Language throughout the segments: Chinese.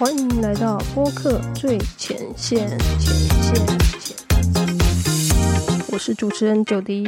欢迎来到播客最前线，前线，前。我是主持人九迪。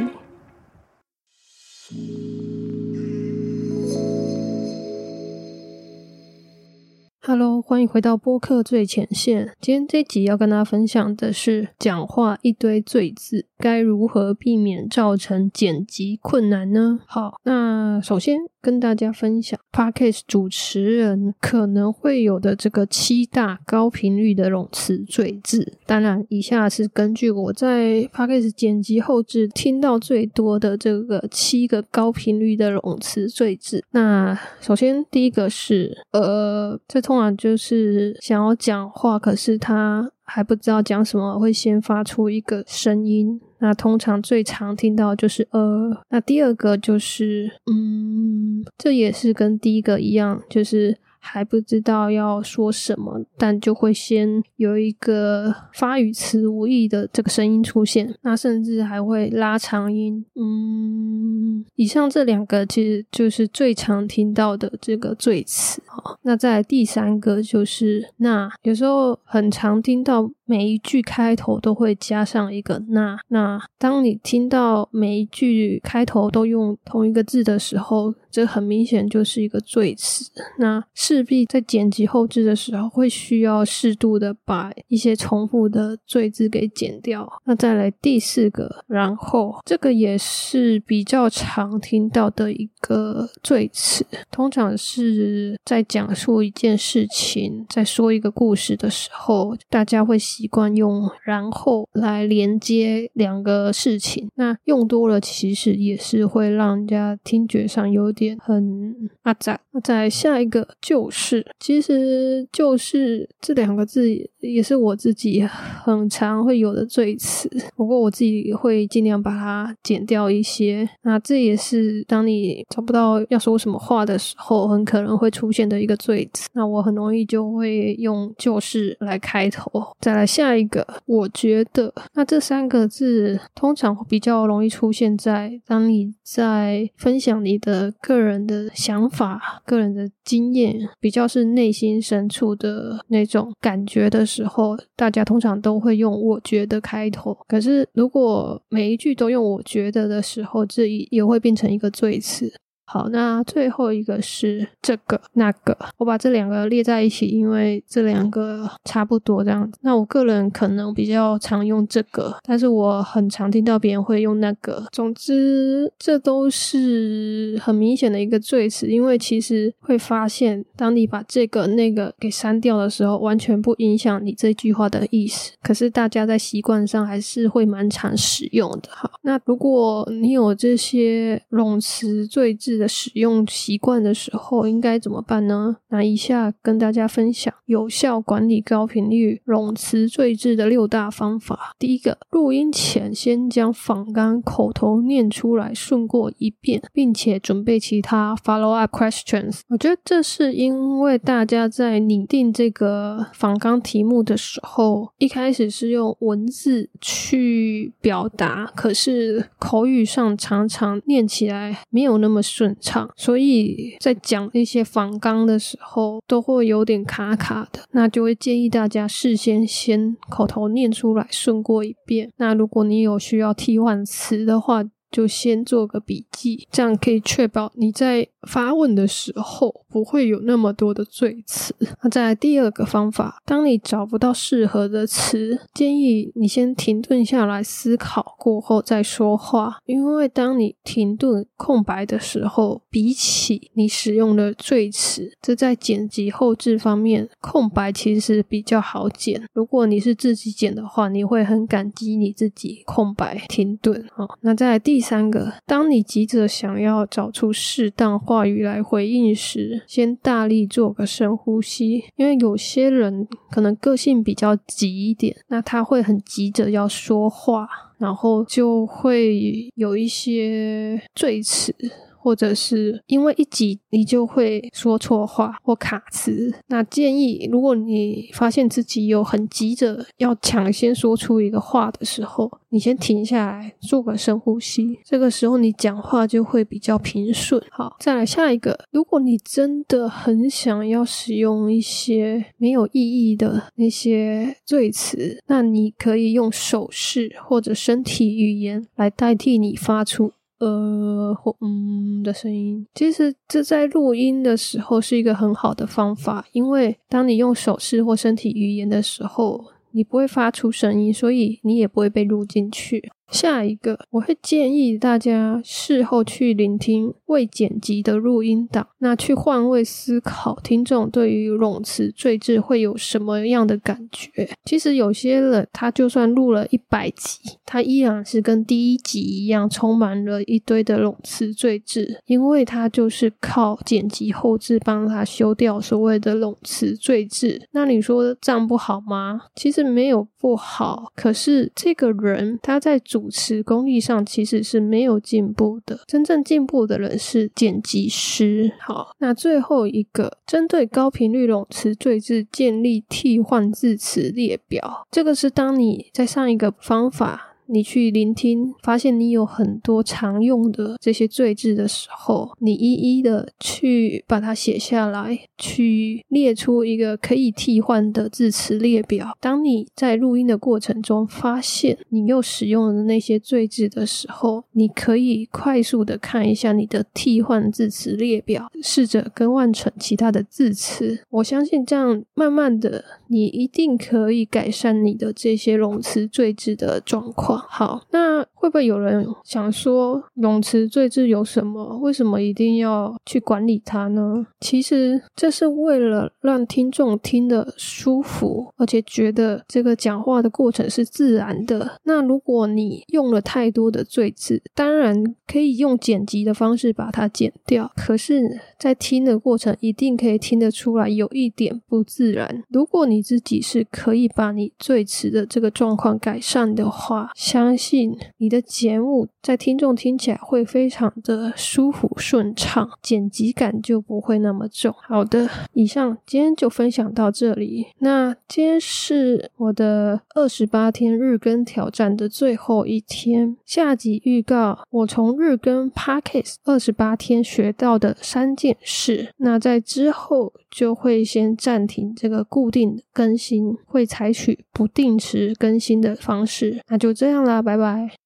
Hello，欢迎回到播客最前线。今天这集要跟大家分享的是，讲话一堆罪字，该如何避免造成剪辑困难呢？好，那首先跟大家分享 Podcast 主持人可能会有的这个七大高频率的冗词赘字。当然，以下是根据我在 Podcast 剪辑后置听到最多的这个七个高频率的冗词赘字。那首先第一个是，呃，这通常就是想要讲话，可是他还不知道讲什么，会先发出一个声音。那通常最常听到就是呃。那第二个就是嗯，这也是跟第一个一样，就是还不知道要说什么，但就会先有一个发语词无意的这个声音出现。那甚至还会拉长音。嗯，以上这两个其实就是最常听到的这个赘词哈。那在第三个就是那，有时候很常听到。每一句开头都会加上一个“那”。那当你听到每一句开头都用同一个字的时候，这很明显就是一个赘词。那势必在剪辑后置的时候，会需要适度的把一些重复的赘字给剪掉。那再来第四个，然后这个也是比较常听到的一个赘词，通常是在讲述一件事情、在说一个故事的时候，大家会。习惯用然后来连接两个事情，那用多了其实也是会让人家听觉上有点很阿杂。那再下一个就是，其实就是这两个字也是我自己很常会有的罪词，不过我自己会尽量把它剪掉一些。那这也是当你找不到要说什么话的时候，很可能会出现的一个罪词。那我很容易就会用就是来开头，再来。下一个，我觉得那这三个字通常比较容易出现在当你在分享你的个人的想法、个人的经验，比较是内心深处的那种感觉的时候，大家通常都会用“我觉得”开头。可是如果每一句都用“我觉得”的时候，这也会变成一个罪词。好，那最后一个是这个那个，我把这两个列在一起，因为这两个差不多这样子。那我个人可能比较常用这个，但是我很常听到别人会用那个。总之，这都是很明显的一个赘词，因为其实会发现，当你把这个那个给删掉的时候，完全不影响你这句话的意思。可是大家在习惯上还是会蛮常使用的。好，那如果你有这些冗词赘字，使用习惯的时候应该怎么办呢？那以下跟大家分享有效管理高频率冗词赘字的六大方法。第一个，录音前先将仿纲口头念出来，顺过一遍，并且准备其他 follow up questions。我觉得这是因为大家在拟定这个仿纲题目的时候，一开始是用文字去表达，可是口语上常常念起来没有那么顺。顺畅，所以在讲一些仿纲的时候，都会有点卡卡的。那就会建议大家事先先口头念出来，顺过一遍。那如果你有需要替换词的话，就先做个笔记，这样可以确保你在发问的时候不会有那么多的赘词。那再来第二个方法，当你找不到适合的词，建议你先停顿下来思考过后再说话。因为当你停顿空白的时候，比起你使用的赘词，这在剪辑后置方面，空白其实比较好剪。如果你是自己剪的话，你会很感激你自己空白停顿。好，那在第。三个，当你急着想要找出适当话语来回应时，先大力做个深呼吸，因为有些人可能个性比较急一点，那他会很急着要说话，然后就会有一些赘词。或者是因为一急你就会说错话或卡词。那建议，如果你发现自己有很急着要抢先说出一个话的时候，你先停下来，做个深呼吸。这个时候你讲话就会比较平顺。好，再来下一个。如果你真的很想要使用一些没有意义的那些赘词，那你可以用手势或者身体语言来代替你发出呃或嗯的声音。其实这在录音的时候是一个很好的方法，因为当你用手势或身体语言的时候，你不会发出声音，所以你也不会被录进去。下一个，我会建议大家事后去聆听未剪辑的录音档，那去换位思考，听众对于冗词赘字会有什么样的感觉？其实有些人他就算录了一百集，他依然是跟第一集一样，充满了一堆的冗词赘字，因为他就是靠剪辑后置帮他修掉所谓的冗词赘字。那你说这样不好吗？其实没有不好，可是这个人他在主。主持功力上其实是没有进步的，真正进步的人是剪辑师。好，那最后一个针对高频率冗词最字建立替换字词列表，这个是当你在上一个方法。你去聆听，发现你有很多常用的这些赘字的时候，你一一的去把它写下来，去列出一个可以替换的字词列表。当你在录音的过程中发现你又使用的那些赘字的时候，你可以快速的看一下你的替换字词列表，试着更换成其他的字词。我相信这样慢慢的，你一定可以改善你的这些冗词赘字的状况。好，那会不会有人想说，泳池最字有什么？为什么一定要去管理它呢？其实这是为了让听众听得舒服，而且觉得这个讲话的过程是自然的。那如果你用了太多的赘字，当然可以用剪辑的方式把它剪掉，可是，在听的过程一定可以听得出来有一点不自然。如果你自己是可以把你最迟的这个状况改善的话，相信你的节目在听众听起来会非常的舒服顺畅，剪辑感就不会那么重。好的，以上今天就分享到这里。那今天是我的二十八天日更挑战的最后一天，下集预告我从日更 Pockets 二十八天学到的三件事。那在之后就会先暂停这个固定更新，会采取不定时更新的方式。那就。这样啦，拜拜。